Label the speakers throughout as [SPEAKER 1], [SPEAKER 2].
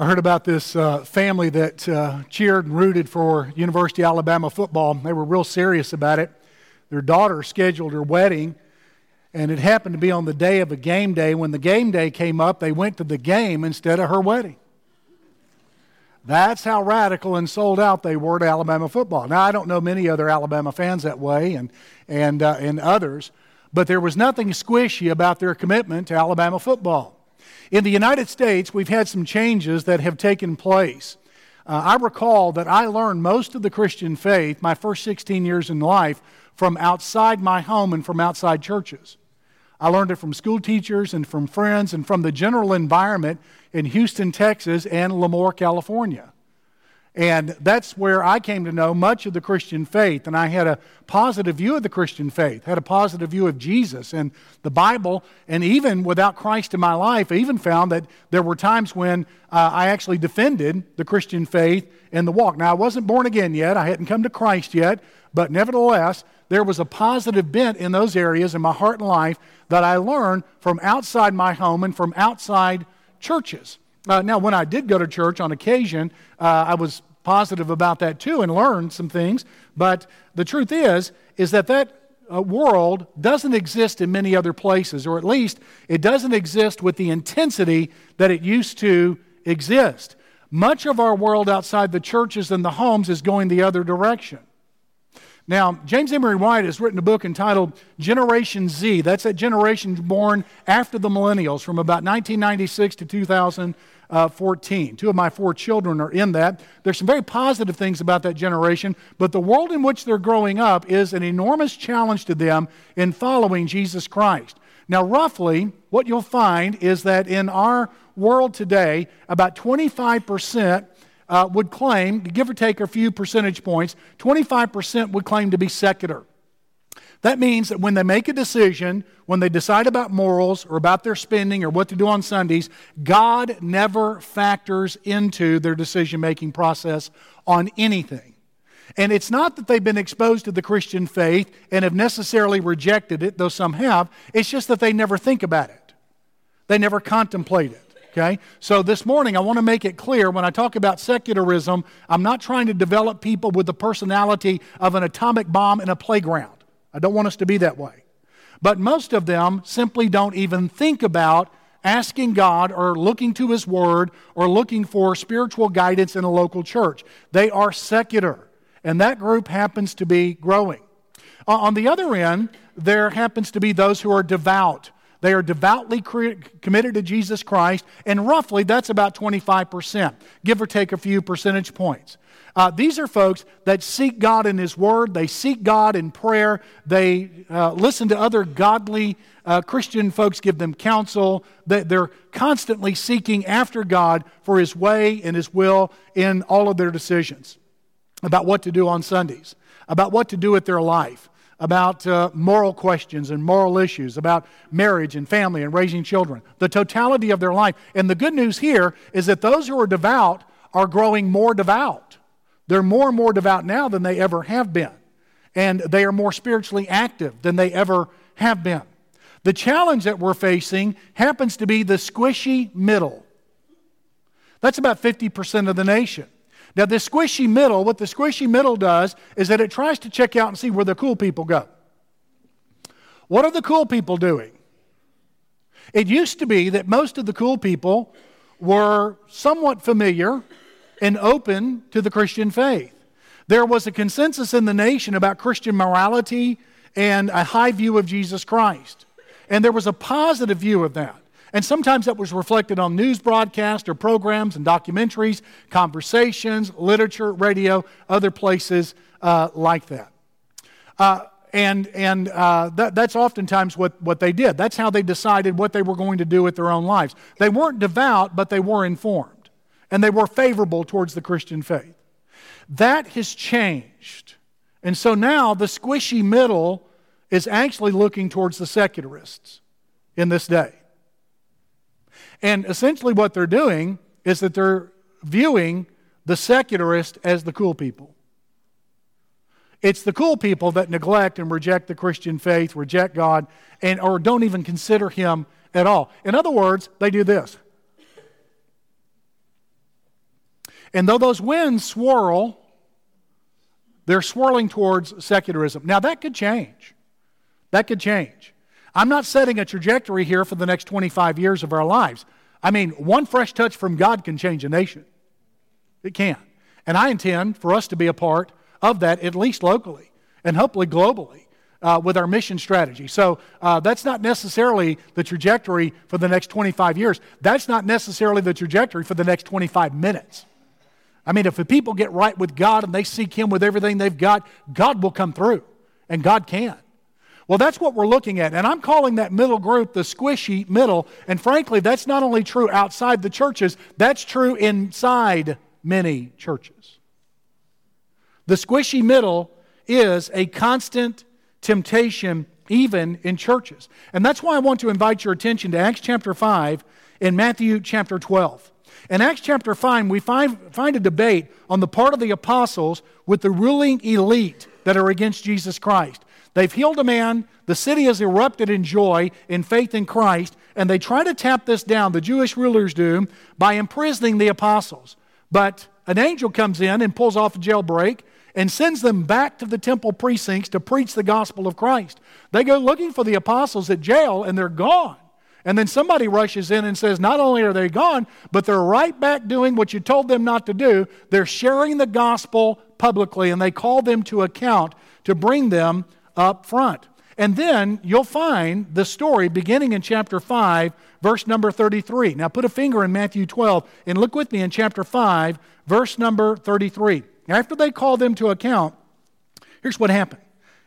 [SPEAKER 1] I heard about this uh, family that uh, cheered and rooted for University of Alabama football. They were real serious about it. Their daughter scheduled her wedding, and it happened to be on the day of a game day. When the game day came up, they went to the game instead of her wedding. That's how radical and sold out they were to Alabama football. Now, I don't know many other Alabama fans that way and, and, uh, and others, but there was nothing squishy about their commitment to Alabama football. In the United States, we've had some changes that have taken place. Uh, I recall that I learned most of the Christian faith, my first 16 years in life, from outside my home and from outside churches. I learned it from school teachers and from friends and from the general environment in Houston, Texas, and Lemoore, California. And that's where I came to know much of the Christian faith. And I had a positive view of the Christian faith, had a positive view of Jesus and the Bible. And even without Christ in my life, I even found that there were times when uh, I actually defended the Christian faith in the walk. Now, I wasn't born again yet, I hadn't come to Christ yet. But nevertheless, there was a positive bent in those areas in my heart and life that I learned from outside my home and from outside churches. Uh, now, when I did go to church on occasion, uh, I was positive about that too and learn some things. But the truth is, is that that uh, world doesn't exist in many other places, or at least it doesn't exist with the intensity that it used to exist. Much of our world outside the churches and the homes is going the other direction. Now, James Emery White has written a book entitled Generation Z. That's that generation born after the millennials from about 1996 to 2014. Two of my four children are in that. There's some very positive things about that generation, but the world in which they're growing up is an enormous challenge to them in following Jesus Christ. Now, roughly, what you'll find is that in our world today, about 25% uh, would claim, give or take a few percentage points, 25% would claim to be secular. That means that when they make a decision, when they decide about morals or about their spending or what to do on Sundays, God never factors into their decision making process on anything. And it's not that they've been exposed to the Christian faith and have necessarily rejected it, though some have. It's just that they never think about it, they never contemplate it. Okay? So this morning, I want to make it clear when I talk about secularism, I'm not trying to develop people with the personality of an atomic bomb in a playground. I don't want us to be that way. But most of them simply don't even think about asking God or looking to His Word or looking for spiritual guidance in a local church. They are secular, and that group happens to be growing. Uh, on the other end, there happens to be those who are devout they are devoutly committed to Jesus Christ, and roughly that's about 25%, give or take a few percentage points. Uh, these are folks that seek God in His Word, they seek God in prayer, they uh, listen to other godly uh, Christian folks give them counsel, they, they're constantly seeking after God for His way and His will in all of their decisions about what to do on Sundays, about what to do with their life about uh, moral questions and moral issues, about marriage and family and raising children, the totality of their life. And the good news here is that those who are devout are growing more devout. They're more and more devout now than they ever have been. And they are more spiritually active than they ever have been. The challenge that we're facing happens to be the squishy middle. That's about 50% of the nation. Now, this squishy middle, what the squishy middle does is that it tries to check out and see where the cool people go. What are the cool people doing? It used to be that most of the cool people were somewhat familiar and open to the Christian faith. There was a consensus in the nation about Christian morality and a high view of Jesus Christ. And there was a positive view of that. And sometimes that was reflected on news broadcasts or programs and documentaries, conversations, literature, radio, other places uh, like that. Uh, and and uh, that, that's oftentimes what, what they did. That's how they decided what they were going to do with their own lives. They weren't devout, but they were informed, and they were favorable towards the Christian faith. That has changed. And so now the squishy middle is actually looking towards the secularists in this day. And essentially, what they're doing is that they're viewing the secularist as the cool people. It's the cool people that neglect and reject the Christian faith, reject God, and, or don't even consider Him at all. In other words, they do this. And though those winds swirl, they're swirling towards secularism. Now, that could change. That could change. I'm not setting a trajectory here for the next 25 years of our lives. I mean, one fresh touch from God can change a nation. It can. And I intend for us to be a part of that, at least locally and hopefully globally. Uh, with our mission strategy. So uh, that's not necessarily the trajectory for the next 25 years. That's not necessarily the trajectory for the next 25 minutes. I mean, if the people get right with God and they seek Him with everything they've got, God will come through, and God can. Well, that's what we're looking at. And I'm calling that middle group the squishy middle. And frankly, that's not only true outside the churches, that's true inside many churches. The squishy middle is a constant temptation, even in churches. And that's why I want to invite your attention to Acts chapter 5 and Matthew chapter 12. In Acts chapter 5, we find, find a debate on the part of the apostles with the ruling elite that are against Jesus Christ. They've healed a man, the city has erupted in joy in faith in Christ, and they try to tap this down, the Jewish rulers do, by imprisoning the apostles. But an angel comes in and pulls off a jailbreak and sends them back to the temple precincts to preach the gospel of Christ. They go looking for the apostles at jail and they're gone. And then somebody rushes in and says, Not only are they gone, but they're right back doing what you told them not to do. They're sharing the gospel publicly, and they call them to account to bring them up front. And then you'll find the story beginning in chapter 5, verse number 33. Now put a finger in Matthew 12 and look with me in chapter 5, verse number 33. After they call them to account, here's what happened.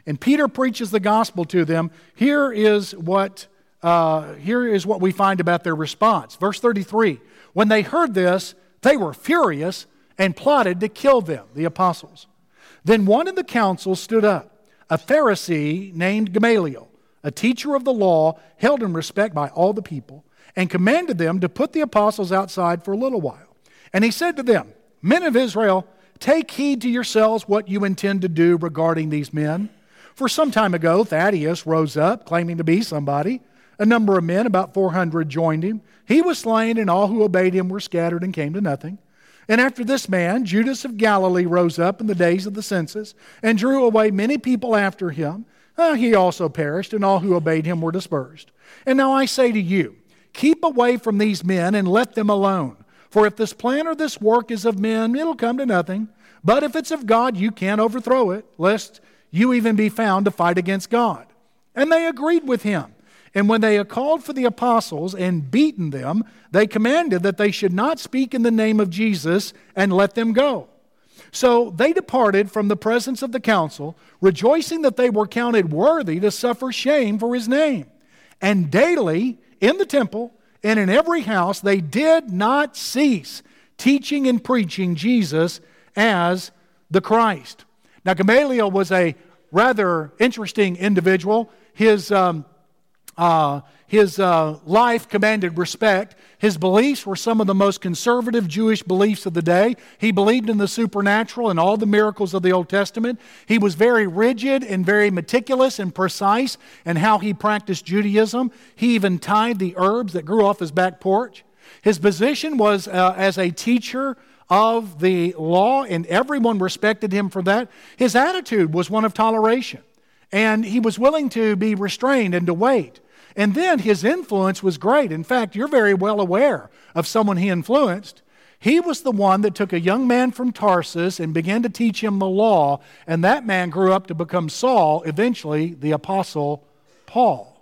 [SPEAKER 1] And Peter preaches the gospel to them. Here is what uh, here is what we find about their response. Verse 33 When they heard this, they were furious and plotted to kill them, the apostles. Then one in the council stood up, a Pharisee named Gamaliel, a teacher of the law, held in respect by all the people, and commanded them to put the apostles outside for a little while. And he said to them, Men of Israel, take heed to yourselves what you intend to do regarding these men. For some time ago, Theudas rose up, claiming to be somebody a number of men, about 400, joined him. He was slain, and all who obeyed him were scattered and came to nothing. And after this man, Judas of Galilee rose up in the days of the census and drew away many people after him. Uh, he also perished, and all who obeyed him were dispersed. And now I say to you, keep away from these men and let them alone. For if this plan or this work is of men, it'll come to nothing. But if it's of God, you can't overthrow it, lest you even be found to fight against God. And they agreed with him. And when they had called for the apostles and beaten them, they commanded that they should not speak in the name of Jesus and let them go. So they departed from the presence of the council, rejoicing that they were counted worthy to suffer shame for his name. And daily in the temple and in every house they did not cease teaching and preaching Jesus as the Christ. Now, Gamaliel was a rather interesting individual. His um, uh, his uh, life commanded respect. His beliefs were some of the most conservative Jewish beliefs of the day. He believed in the supernatural and all the miracles of the Old Testament. He was very rigid and very meticulous and precise in how he practiced Judaism. He even tied the herbs that grew off his back porch. His position was uh, as a teacher of the law, and everyone respected him for that. His attitude was one of toleration, and he was willing to be restrained and to wait. And then his influence was great. In fact, you're very well aware of someone he influenced. He was the one that took a young man from Tarsus and began to teach him the law, and that man grew up to become Saul, eventually the Apostle Paul.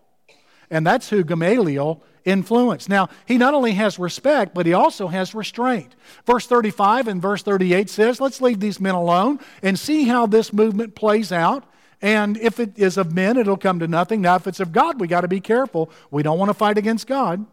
[SPEAKER 1] And that's who Gamaliel influenced. Now, he not only has respect, but he also has restraint. Verse 35 and verse 38 says, Let's leave these men alone and see how this movement plays out. And if it is of men, it'll come to nothing. Now, if it's of God, we got to be careful. We don't want to fight against God.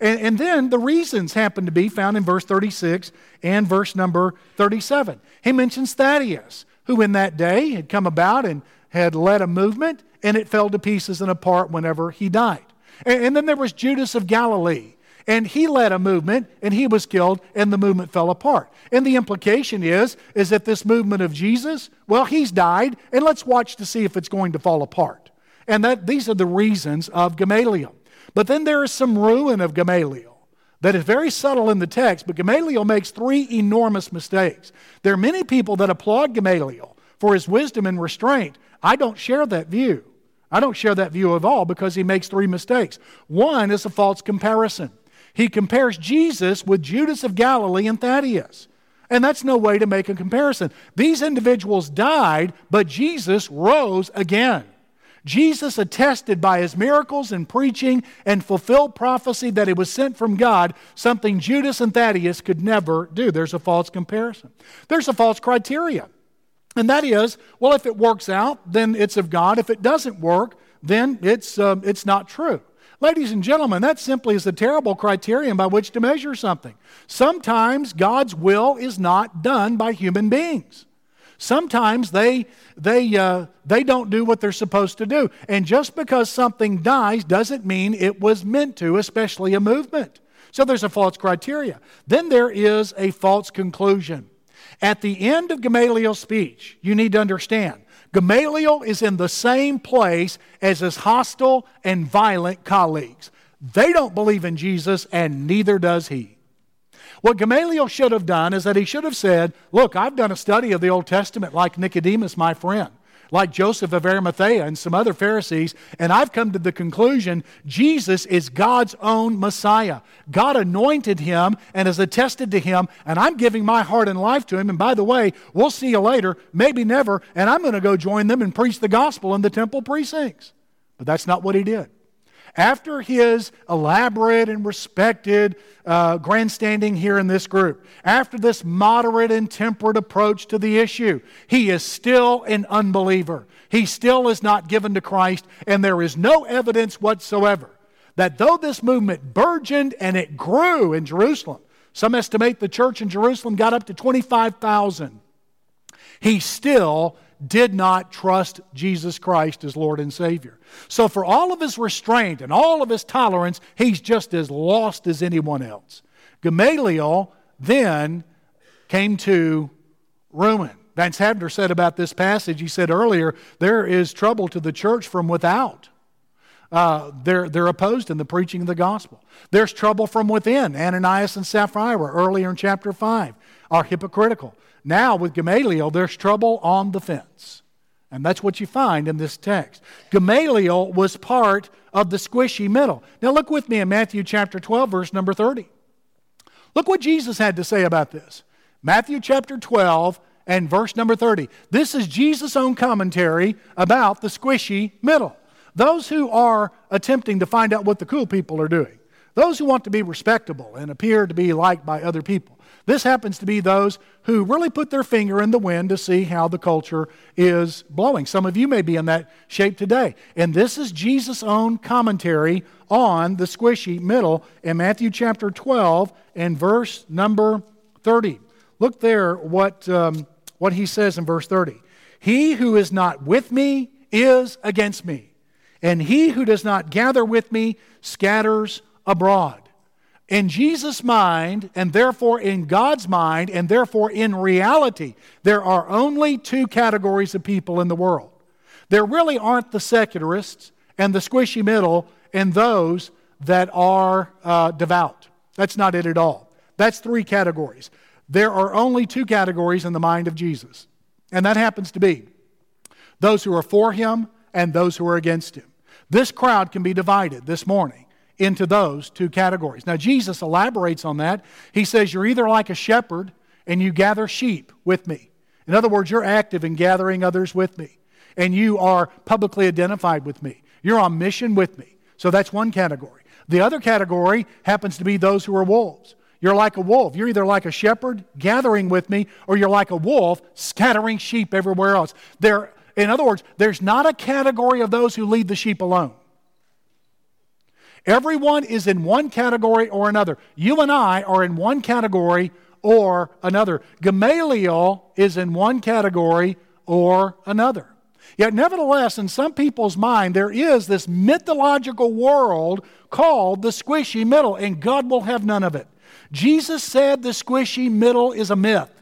[SPEAKER 1] And, and, then the reasons happen to be found in verse 36 and verse number 37. He mentions Theudas, who in that day had come about and had led a movement, and it fell to pieces and apart whenever he died. And, and then there was Judas of Galilee, and he led a movement and he was killed and the movement fell apart and the implication is is that this movement of jesus well he's died and let's watch to see if it's going to fall apart and that these are the reasons of gamaliel but then there is some ruin of gamaliel that is very subtle in the text, but Gamaliel makes three enormous mistakes. There are many people that applaud Gamaliel for his wisdom and restraint. I don't share that view. I don't share that view at all because he makes three mistakes. One is a false comparison. He compares Jesus with Judas of Galilee and Theudas. And that's no way to make a comparison. These individuals died, but Jesus rose again. Jesus attested by his miracles and preaching and fulfilled prophecy that he was sent from God, something Judas and Theudas could never do. There's a false comparison. There's a false criteria. And that is, well, if it works out, then it's of God. If it doesn't work, then it's, uh, it's not true. Ladies and gentlemen, that simply is a terrible criterion by which to measure something. Sometimes God's will is not done by human beings. Sometimes they, they, uh, they don't do what they're supposed to do. And just because something dies doesn't mean it was meant to, especially a movement. So there's a false criteria. Then there is a false conclusion. At the end of Gamaliel's speech, you need to understand Gamaliel is in the same place as his hostile and violent colleagues. They don't believe in Jesus, and neither does he. What Gamaliel should have done is that he should have said, Look, I've done a study of the Old Testament like Nicodemus, my friend, like Joseph of Arimathea and some other Pharisees, and I've come to the conclusion Jesus is God's own Messiah. God anointed him and has attested to him, and I'm giving my heart and life to him. And by the way, we'll see you later, maybe never, and I'm going to go join them and preach the gospel in the temple precincts. But that's not what he did. After his elaborate and respected uh, grandstanding here in this group, after this moderate and temperate approach to the issue, he is still an unbeliever. He still is not given to Christ, and there is no evidence whatsoever that though this movement burgeoned and it grew in Jerusalem, some estimate the church in Jerusalem got up to 25,000, he still did not trust Jesus Christ as Lord and Savior. So, for all of his restraint and all of his tolerance, he's just as lost as anyone else. Gamaliel then came to ruin. Vance Havner said about this passage, he said earlier, there is trouble to the church from without. Uh, they're, they're opposed in the preaching of the gospel. There's trouble from within. Ananias and Sapphira, earlier in chapter 5, are hypocritical. Now, with Gamaliel, there's trouble on the fence. And that's what you find in this text. Gamaliel was part of the squishy middle. Now, look with me in Matthew chapter 12, verse number 30. Look what Jesus had to say about this. Matthew chapter 12 and verse number 30. This is Jesus' own commentary about the squishy middle. Those who are attempting to find out what the cool people are doing, those who want to be respectable and appear to be liked by other people, this happens to be those who really put their finger in the wind to see how the culture is blowing. Some of you may be in that shape today. And this is Jesus' own commentary on the squishy middle in Matthew chapter 12 and verse number 30. Look there what, um, what he says in verse 30. He who is not with me is against me, and he who does not gather with me scatters abroad. In Jesus' mind, and therefore in God's mind, and therefore in reality, there are only two categories of people in the world. There really aren't the secularists and the squishy middle and those that are uh, devout. That's not it at all. That's three categories. There are only two categories in the mind of Jesus, and that happens to be those who are for him and those who are against him. This crowd can be divided this morning into those two categories. Now, Jesus elaborates on that. He says, You're either like a shepherd and you gather sheep with me. In other words, you're active in gathering others with me, and you are publicly identified with me. You're on mission with me. So that's one category. The other category happens to be those who are wolves. You're like a wolf. You're either like a shepherd gathering with me, or you're like a wolf scattering sheep everywhere else. There, in other words, there's not a category of those who lead the sheep alone. Everyone is in one category or another. You and I are in one category or another. Gamaliel is in one category or another. Yet, nevertheless, in some people's mind, there is this mythological world called the squishy middle, and God will have none of it. Jesus said the squishy middle is a myth.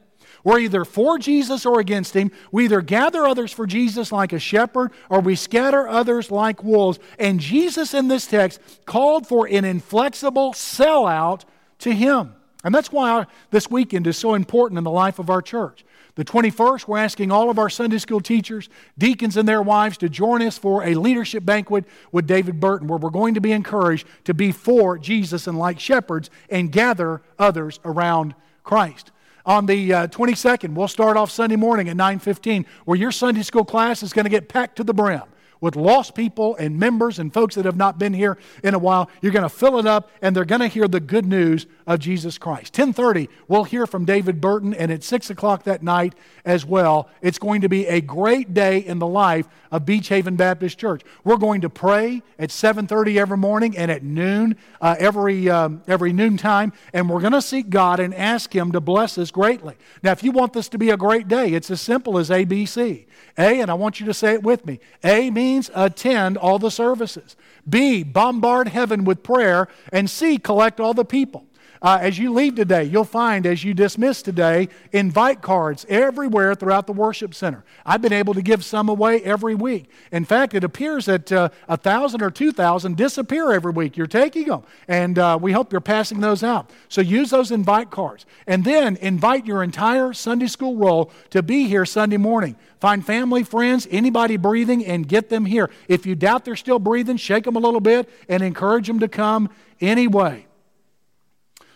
[SPEAKER 1] We're either for Jesus or against him. We either gather others for Jesus like a shepherd or we scatter others like wolves. And Jesus in this text called for an inflexible sellout to Him. And that's why this weekend is so important in the life of our church. The 21st, we're asking all of our Sunday school teachers, deacons, and their wives to join us for a leadership banquet with David Burton, where we're going to be encouraged to be for Jesus and like shepherds and gather others around Christ. On the uh, 22nd, we'll start off Sunday morning at 9:15, where your Sunday school class is going to get packed to the brim with lost people and members and folks that have not been here in a while. You're going to fill it up, and they're going to hear the good news of Jesus Christ. 10:30, we'll hear from David Burton, and at six o'clock that night as well. It's going to be a great day in the life of Beach Haven Baptist Church. We're going to pray at 7:30 every morning and at noon uh, every um, every noontime, and we're going to seek God and ask Him to bless us greatly. Now, if you want this to be a great day, it's as simple as ABC. A, and I want you to say it with me. A means attend all the services. B, bombard heaven with prayer. And C, collect all the people. Uh, as you leave today, you'll find as you dismiss today, invite cards everywhere throughout the worship center. I've been able to give some away every week. In fact, it appears that uh, a uh, thousand or two thousand disappear every week. You're taking them, and uh, we hope you're passing those out. So use those invite cards, and then invite your entire Sunday school roll to be here Sunday morning. Find family, friends, anybody breathing, and get them here. If you doubt they're still breathing, shake them a little bit and encourage them to come anyway.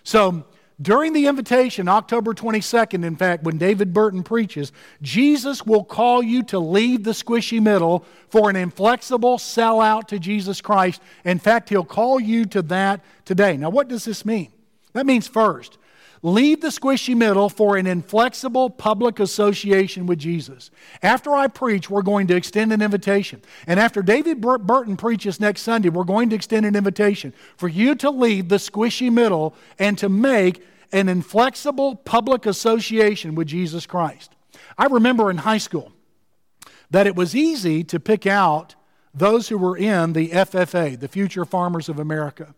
[SPEAKER 1] So, during the invitation, October 22nd, in fact, when David Burton preaches, Jesus will call you to leave the squishy middle for an inflexible sellout to Jesus Christ. In fact, he'll call you to that today. Now, what does this mean? That means first, Leave the squishy middle for an inflexible public association with Jesus. After I preach, we're going to extend an invitation. And after David Burton preaches next Sunday, we're going to extend an invitation for you to leave the squishy middle and to make an inflexible public association with Jesus Christ. I remember in high school that it was easy to pick out those who were in the FFA, the Future Farmers of America.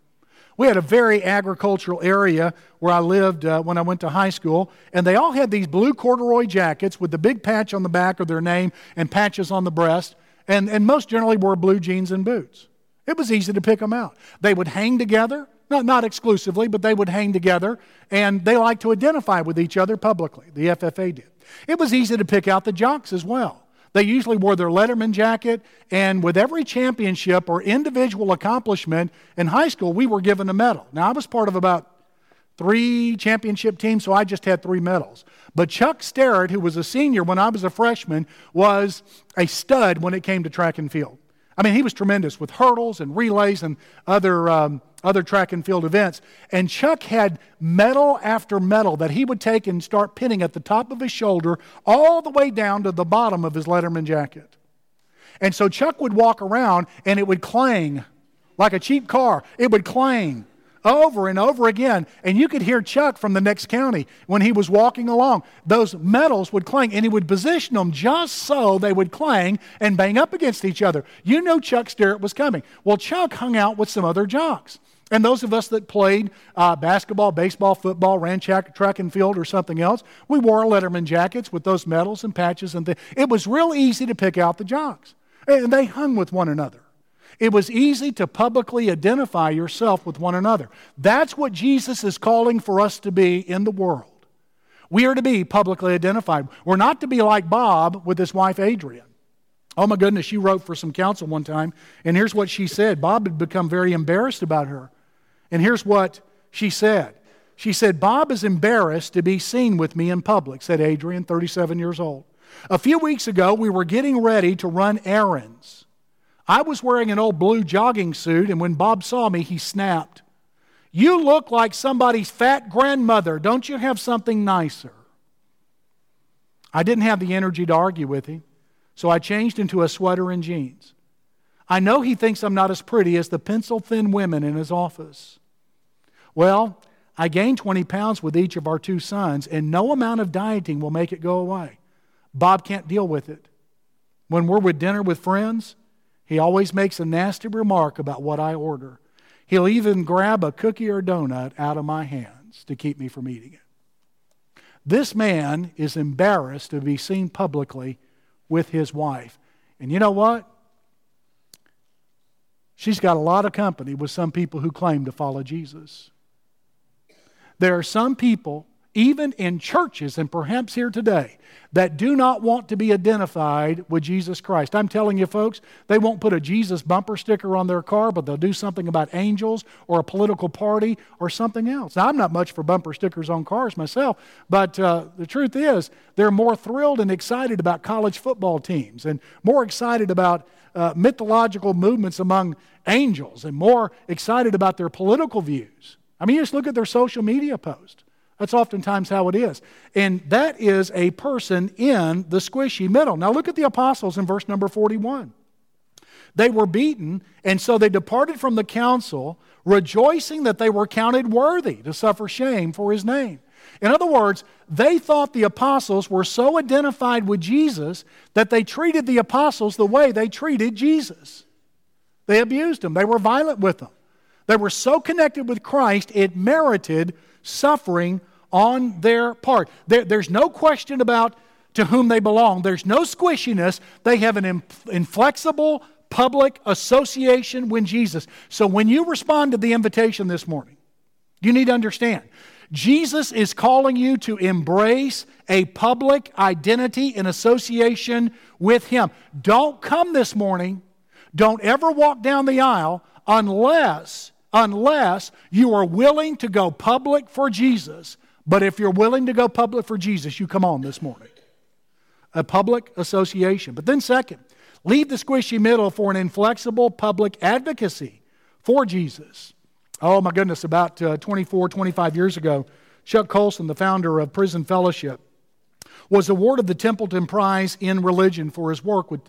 [SPEAKER 1] We had a very agricultural area where I lived uh, when I went to high school, and they all had these blue corduroy jackets with the big patch on the back of their name and patches on the breast, and, and most generally wore blue jeans and boots. It was easy to pick them out. They would hang together, not, not exclusively, but they would hang together, and they liked to identify with each other publicly. The FFA did. It was easy to pick out the jocks as well. They usually wore their Letterman jacket, and with every championship or individual accomplishment in high school, we were given a medal. Now, I was part of about three championship teams, so I just had three medals. But Chuck Sterrett, who was a senior when I was a freshman, was a stud when it came to track and field. I mean, he was tremendous with hurdles and relays and other. Um, other track and field events. And Chuck had medal after medal that he would take and start pinning at the top of his shoulder all the way down to the bottom of his Letterman jacket. And so Chuck would walk around and it would clang like a cheap car. It would clang over and over again. And you could hear Chuck from the next county when he was walking along. Those medals would clang, and he would position them just so they would clang and bang up against each other. You know Chuck Sterrett was coming. Well, Chuck hung out with some other jocks. And those of us that played uh, basketball, baseball, football, ran track, track and field, or something else, we wore Letterman jackets with those medals and patches and things. It was real easy to pick out the jocks. And they hung with one another. It was easy to publicly identify yourself with one another. That's what Jesus is calling for us to be in the world. We are to be publicly identified. We're not to be like Bob with his wife Adrian. Oh my goodness, she wrote for some counsel one time, and here's what she said. Bob had become very embarrassed about her. And here's what she said. She said, Bob is embarrassed to be seen with me in public, said Adrian, 37 years old. A few weeks ago, we were getting ready to run errands. I was wearing an old blue jogging suit, and when Bob saw me, he snapped. You look like somebody's fat grandmother. Don't you have something nicer? I didn't have the energy to argue with him, so I changed into a sweater and jeans. I know he thinks I'm not as pretty as the pencil thin women in his office. Well, I gained 20 pounds with each of our two sons, and no amount of dieting will make it go away. Bob can't deal with it. When we're with dinner with friends, he always makes a nasty remark about what I order. He'll even grab a cookie or donut out of my hands to keep me from eating it. This man is embarrassed to be seen publicly with his wife. And you know what? She's got a lot of company with some people who claim to follow Jesus. There are some people, even in churches and perhaps here today, that do not want to be identified with Jesus Christ. I'm telling you, folks, they won't put a Jesus bumper sticker on their car, but they'll do something about angels or a political party or something else. Now, I'm not much for bumper stickers on cars myself, but uh, the truth is, they're more thrilled and excited about college football teams and more excited about uh, mythological movements among angels and more excited about their political views. I mean, you just look at their social media post. That's oftentimes how it is. And that is a person in the squishy middle. Now look at the apostles in verse number 41. They were beaten, and so they departed from the council, rejoicing that they were counted worthy to suffer shame for his name. In other words, they thought the apostles were so identified with Jesus that they treated the apostles the way they treated Jesus. They abused them, they were violent with them. They were so connected with Christ, it merited suffering on their part. There, there's no question about to whom they belong, there's no squishiness. They have an inflexible public association with Jesus. So when you respond to the invitation this morning, you need to understand Jesus is calling you to embrace a public identity and association with Him. Don't come this morning, don't ever walk down the aisle unless unless you are willing to go public for Jesus but if you're willing to go public for Jesus, you come on this morning. A public association. But then, second, leave the squishy middle for an inflexible public advocacy for Jesus. Oh, my goodness, about uh, 24, 25 years ago, Chuck Colson, the founder of Prison Fellowship, was awarded the Templeton Prize in Religion for his work with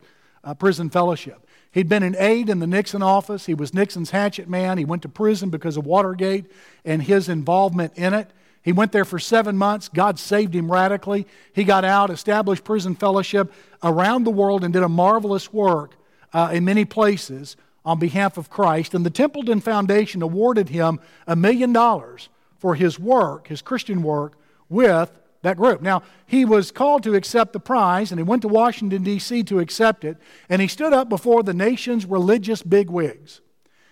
[SPEAKER 1] uh, Prison Fellowship. He'd been an aide in the Nixon office. He was Nixon's hatchet man. He went to prison because of Watergate and his involvement in it. He went there for seven months. God saved him radically. He got out, established prison fellowship around the world, and did a marvelous work uh, in many places on behalf of Christ. And the Templeton Foundation awarded him a million dollars for his work, his Christian work, with that group. Now, he was called to accept the prize, and he went to Washington, D.C. to accept it, and he stood up before the nation's religious bigwigs.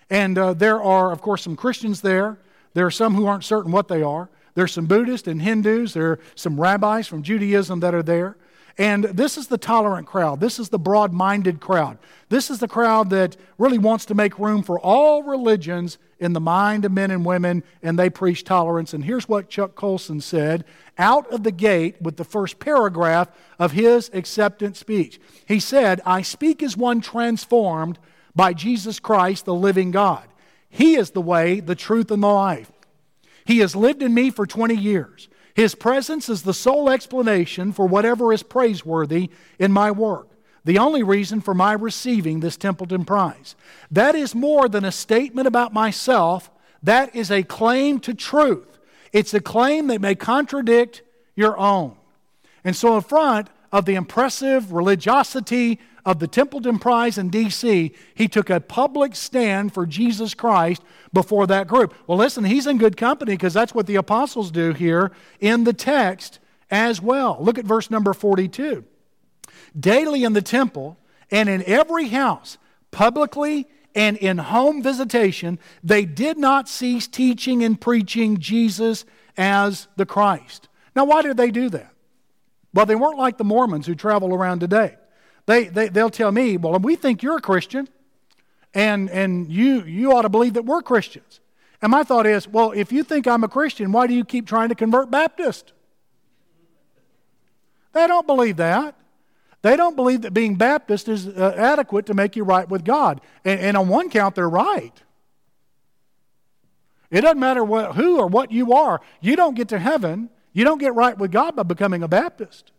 [SPEAKER 1] And uh, there are, of course, some Christians there. There are some who aren't certain what they are. There's some Buddhists and Hindus. There are some rabbis from Judaism that are there. And this is the tolerant crowd. This is the broad minded crowd. This is the crowd that really wants to make room for all religions in the mind of men and women, and they preach tolerance. And here's what Chuck Colson said out of the gate with the first paragraph of his acceptance speech. He said, I speak as one transformed by Jesus Christ, the living God. He is the way, the truth, and the life. He has lived in me for 20 years. His presence is the sole explanation for whatever is praiseworthy in my work, the only reason for my receiving this Templeton Prize. That is more than a statement about myself, that is a claim to truth. It's a claim that may contradict your own. And so, in front of the impressive religiosity of the Templeton Prize in D.C., he took a public stand for Jesus Christ before that group. Well, listen, he's in good company because that's what the apostles do here in the text as well. Look at verse number 42. Daily in the temple and in every house, publicly and in home visitation, they did not cease teaching and preaching Jesus as the Christ. Now, why did they do that? Well, they weren't like the Mormons who travel around today. They, they, they'll tell me, well, we think you're a Christian, and, and you, you ought to believe that we're Christians. And my thought is, well, if you think I'm a Christian, why do you keep trying to convert Baptists? They don't believe that. They don't believe that being Baptist is uh, adequate to make you right with God. And, and, on one count, they're right. It doesn't matter what, who or what you are, you don't get to heaven, you don't get right with God by becoming a Baptist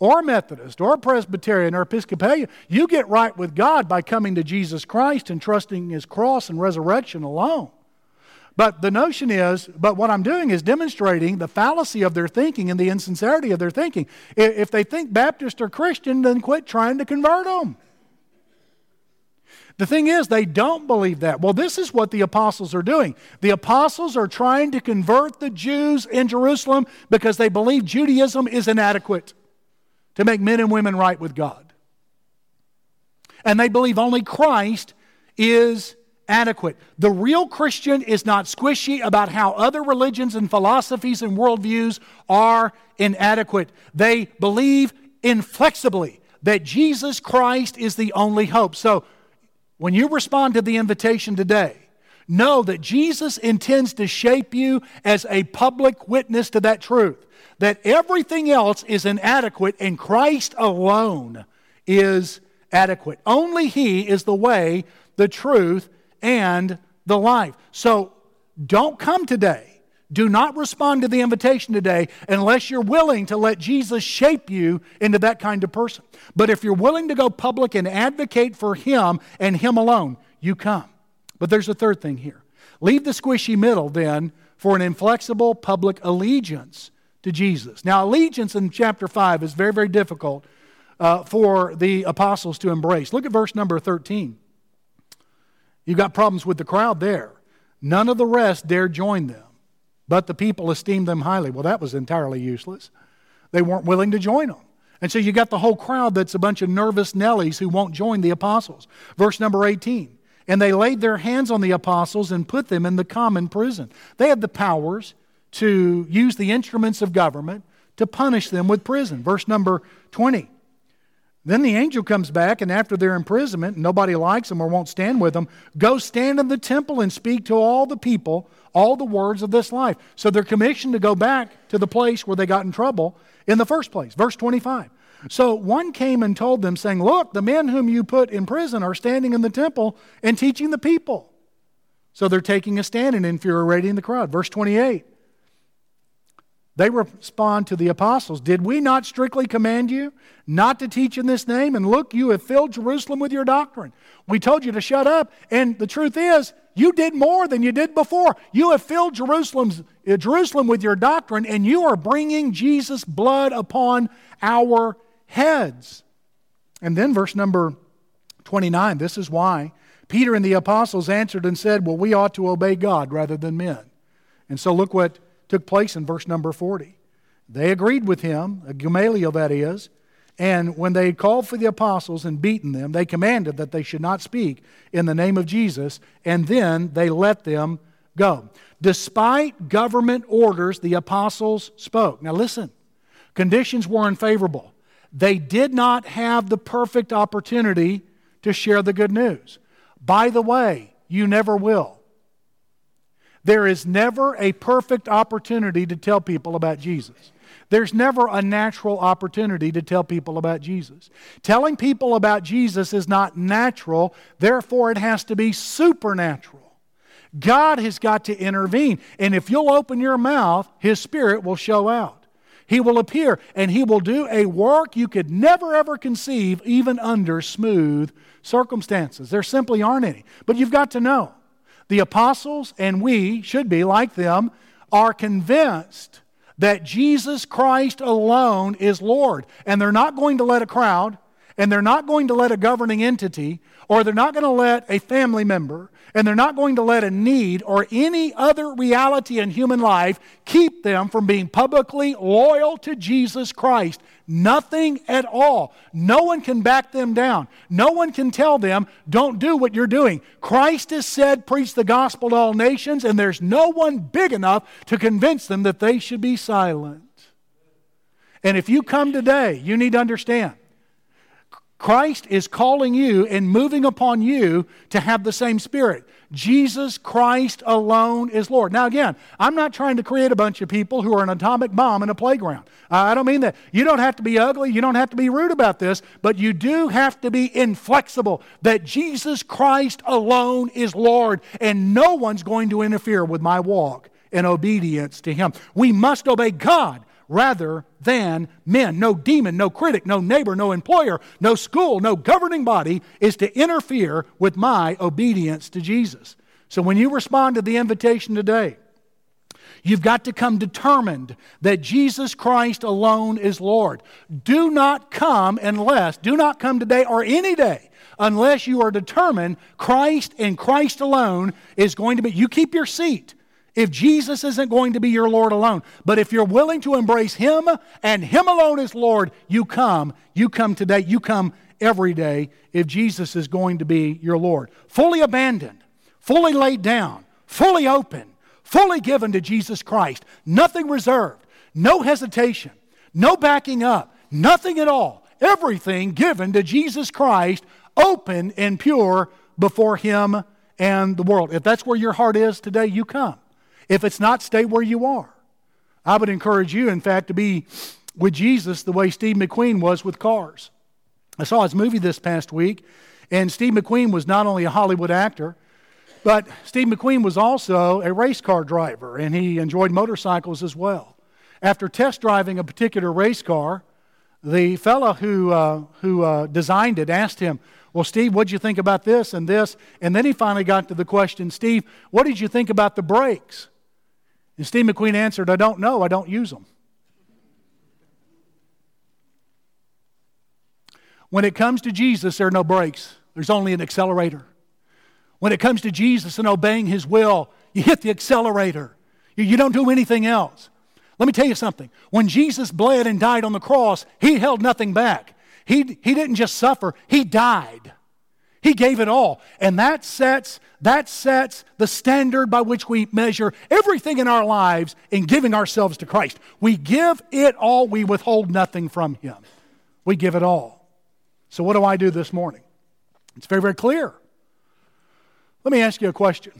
[SPEAKER 1] or Methodist or Presbyterian or Episcopalian. You get right with God by coming to Jesus Christ and trusting His cross and resurrection alone. But the notion is, but what I'm doing is demonstrating the fallacy of their thinking and the insincerity of their thinking. If they think Baptist or Christian, then quit trying to convert them. The thing is, they don't believe that. Well, this is what the apostles are doing. The apostles are trying to convert the Jews in Jerusalem because they believe Judaism is inadequate to make men and women right with God. And they believe only Christ is adequate. The real Christian is not squishy about how other religions and philosophies and worldviews are inadequate. They believe inflexibly that Jesus Christ is the only hope. So when you respond to the invitation today, know that Jesus intends to shape you as a public witness to that truth. That everything else is inadequate and Christ alone is adequate. Only He is the way, the truth, and the life. So don't come today. Do not respond to the invitation today unless you're willing to let Jesus shape you into that kind of person. But if you're willing to go public and advocate for Him and Him alone, you come. But there's a third thing here. Leave the squishy middle then for an inflexible public allegiance to Jesus. Now, allegiance in chapter 5 is very, very difficult uh, for the apostles to embrace. Look at verse number 13. You've got problems with the crowd there. None of the rest dared join them, but the people esteemed them highly. Well, that was entirely useless. They weren't willing to join them. And so you got the whole crowd that's a bunch of nervous Nellies who won't join the apostles. Verse number 18. And they laid their hands on the apostles and put them in the common prison. They had the powers to use the instruments of government to punish them with prison. Verse number 20. Then the angel comes back, and after their imprisonment, nobody likes them or won't stand with them, go stand in the temple and speak to all the people all the words of this life. So they're commissioned to go back to the place where they got in trouble in the first place. Verse 25. So one came and told them, saying, Look, the men whom you put in prison are standing in the temple and teaching the people. So they're taking a stand and infuriating the crowd. Verse 28. They respond to the apostles Did we not strictly command you not to teach in this name? And look, you have filled Jerusalem with your doctrine. We told you to shut up. And the truth is, you did more than you did before. You have filled Jerusalem's, uh, Jerusalem with your doctrine, and you are bringing Jesus' blood upon our heads. And then, verse number 29 this is why Peter and the apostles answered and said, Well, we ought to obey God rather than men. And so, look what took place in verse number 40. They agreed with him, uh, Gamaliel that is, and when they had called for the apostles and beaten them, they commanded that they should not speak in the name of Jesus, and then they let them go. Despite government orders, the apostles spoke. Now listen, conditions were unfavorable. They did not have the perfect opportunity to share the good news. By the way, you never will. There is never a perfect opportunity to tell people about Jesus. There's never a natural opportunity to tell people about Jesus. Telling people about Jesus is not natural, therefore, it has to be supernatural. God has got to intervene. And if you'll open your mouth, His Spirit will show out. He will appear and He will do a work you could never ever conceive, even under smooth circumstances. There simply aren't any. But you've got to know the apostles, and we should be like them, are convinced that Jesus Christ alone is Lord. And they're not going to let a crowd, and they're not going to let a governing entity, or they're not going to let a family member, and they're not going to let a need or any other reality in human life keep them from being publicly loyal to Jesus Christ. Nothing at all. No one can back them down. No one can tell them, don't do what you're doing. Christ has said, preach the gospel to all nations, and there's no one big enough to convince them that they should be silent. And if you come today, you need to understand Christ is calling you and moving upon you to have the same spirit. Jesus Christ alone is Lord. Now, again, I'm not trying to create a bunch of people who are an atomic bomb in a playground. I don't mean that. You don't have to be ugly, you don't have to be rude about this, but you do have to be inflexible that Jesus Christ alone is Lord, and no one's going to interfere with my walk in obedience to Him. We must obey God rather than men. No demon, no critic, no neighbor, no employer, no school, no governing body is to interfere with my obedience to Jesus. So when you respond to the invitation today, You've got to come determined that Jesus Christ alone is Lord. Do not come unless, do not come today or any day unless you are determined Christ and Christ alone is going to be. You keep your seat if Jesus isn't going to be your Lord alone. But if you're willing to embrace Him and Him alone as Lord, you come. You come today. You come every day if Jesus is going to be your Lord. Fully abandoned, fully laid down, fully open, fully given to Jesus Christ. Nothing reserved, no hesitation, no backing up, nothing at all. Everything given to Jesus Christ, open and pure before Him and the world. If that's where your heart is today, you come. If it's not, stay where you are. I would encourage you, in fact, to be with Jesus the way Steve McQueen was with cars. I saw his movie this past week, and Steve McQueen was not only a Hollywood actor, but Steve McQueen was also a race car driver, and he enjoyed motorcycles as well. After test driving a particular race car, the fellow who, uh, who uh, designed it asked him, Well, Steve, what did you think about this and this? And then he finally got to the question, Steve, what did you think about the brakes? And Steve McQueen answered, I don't know, I don't use them. When it comes to Jesus, there are no brakes, there's only an accelerator. When it comes to Jesus and obeying His will, you hit the accelerator. You, don't do anything else. Let me tell you something. When Jesus bled and died on the cross, He held nothing back. He, he didn't just suffer, He died. He gave it all. And that sets, that sets the standard by which we measure everything in our lives in giving ourselves to Christ. We give it all, we withhold nothing from Him. We give it all. So, what do I do this morning? It's very, very clear. Let me ask you a question.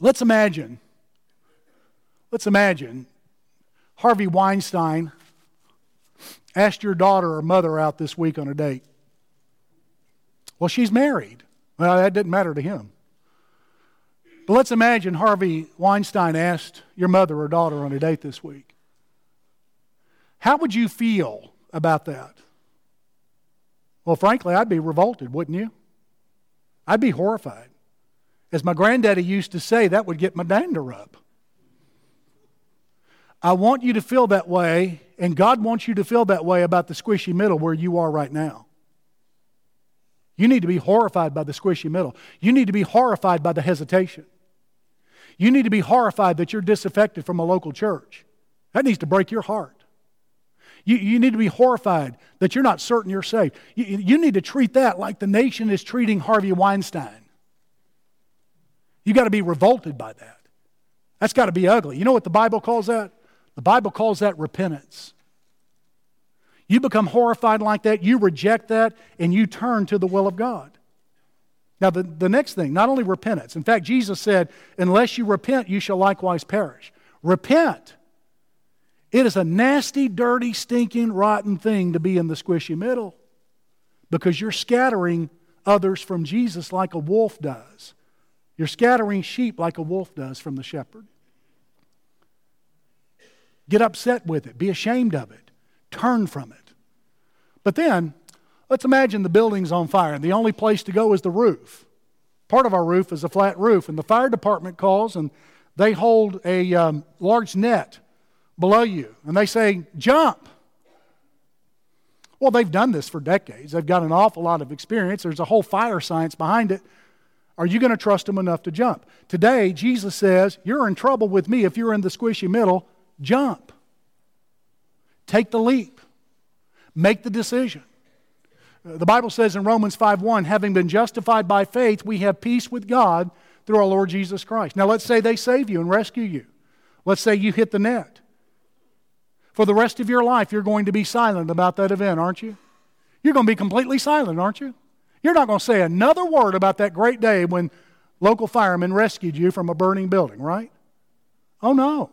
[SPEAKER 1] Let's imagine, let's imagine Harvey Weinstein asked your daughter or mother out this week on a date. Well, she's married. Well, that didn't matter to him. But let's imagine Harvey Weinstein asked your mother or daughter on a date this week. How would you feel about that? Well, frankly, I'd be revolted, wouldn't you? I'd be horrified. As my granddaddy used to say, that would get my dander up. I want you to feel that way, and God wants you to feel that way about the squishy middle where you are right now. You need to be horrified by the squishy middle. You need to be horrified by the hesitation. You need to be horrified that you're disaffected from a local church. That needs to break your heart. You, you need to be horrified that you're not certain you're saved. You, you need to treat that like the nation is treating Harvey Weinstein. You've got to be revolted by that. That's got to be ugly. You know what the Bible calls that? The Bible calls that repentance. You become horrified like that, you reject that, and you turn to the will of God. Now, the, the next thing, not only repentance. In fact, Jesus said, Unless you repent, you shall likewise perish. Repent. It is a nasty, dirty, stinking, rotten thing to be in the squishy middle because you're scattering others from Jesus like a wolf does. You're scattering sheep like a wolf does from the shepherd. Get upset with it, be ashamed of it, turn from it. But then, let's imagine the building's on fire and the only place to go is the roof. Part of our roof is a flat roof, and the fire department calls and they hold a um, large net below you and they say, Jump. Well, they've done this for decades. They've got an awful lot of experience. There's a whole fire science behind it. Are you going to trust them enough to jump? Today, Jesus says, You're in trouble with me if you're in the squishy middle. Jump. Take the leap. Make the decision. Uh, the Bible says in Romans 5:1, having been justified by faith, we have peace with God through our Lord Jesus Christ. Now let's say they save you and rescue you. Let's say you hit the net. For the rest of your life, you're going to be silent about that event, aren't you? You're going to be completely silent, aren't you? You're not going to say another word about that great day when local firemen rescued you from a burning building, right? Oh no.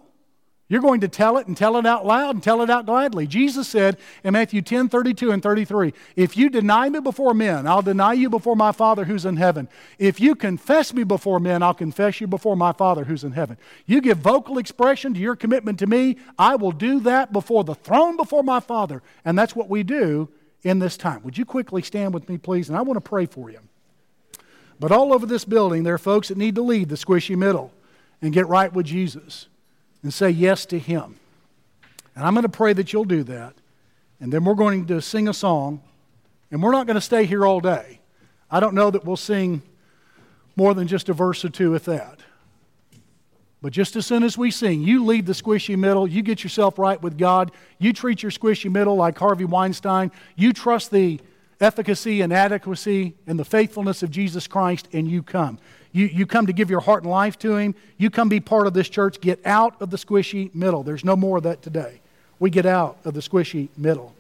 [SPEAKER 1] You're going to tell it and tell it out loud and tell it out gladly. Jesus said in Matthew 10 32 and 33, If you deny me before men, I'll deny you before my Father who's in heaven. If you confess me before men, I'll confess you before my Father who's in heaven. You give vocal expression to your commitment to me, I will do that before the throne before my Father. And that's what we do in this time. Would you quickly stand with me, please? And I want to pray for you. But all over this building, there are folks that need to leave the squishy middle and get right with Jesus and say yes to Him. And I'm going to pray that you'll do that. And then we're going to sing a song. And we're not going to stay here all day. I don't know that we'll sing more than just a verse or two, if that. But just as soon as we sing, you leave the squishy middle, you get yourself right with God, you treat your squishy middle like Harvey Weinstein, you trust the efficacy and adequacy and the faithfulness of Jesus Christ, and you come. You, you come to give your heart and life to Him. You come be part of this church. Get out of the squishy middle. There's no more of that today. We get out of the squishy middle.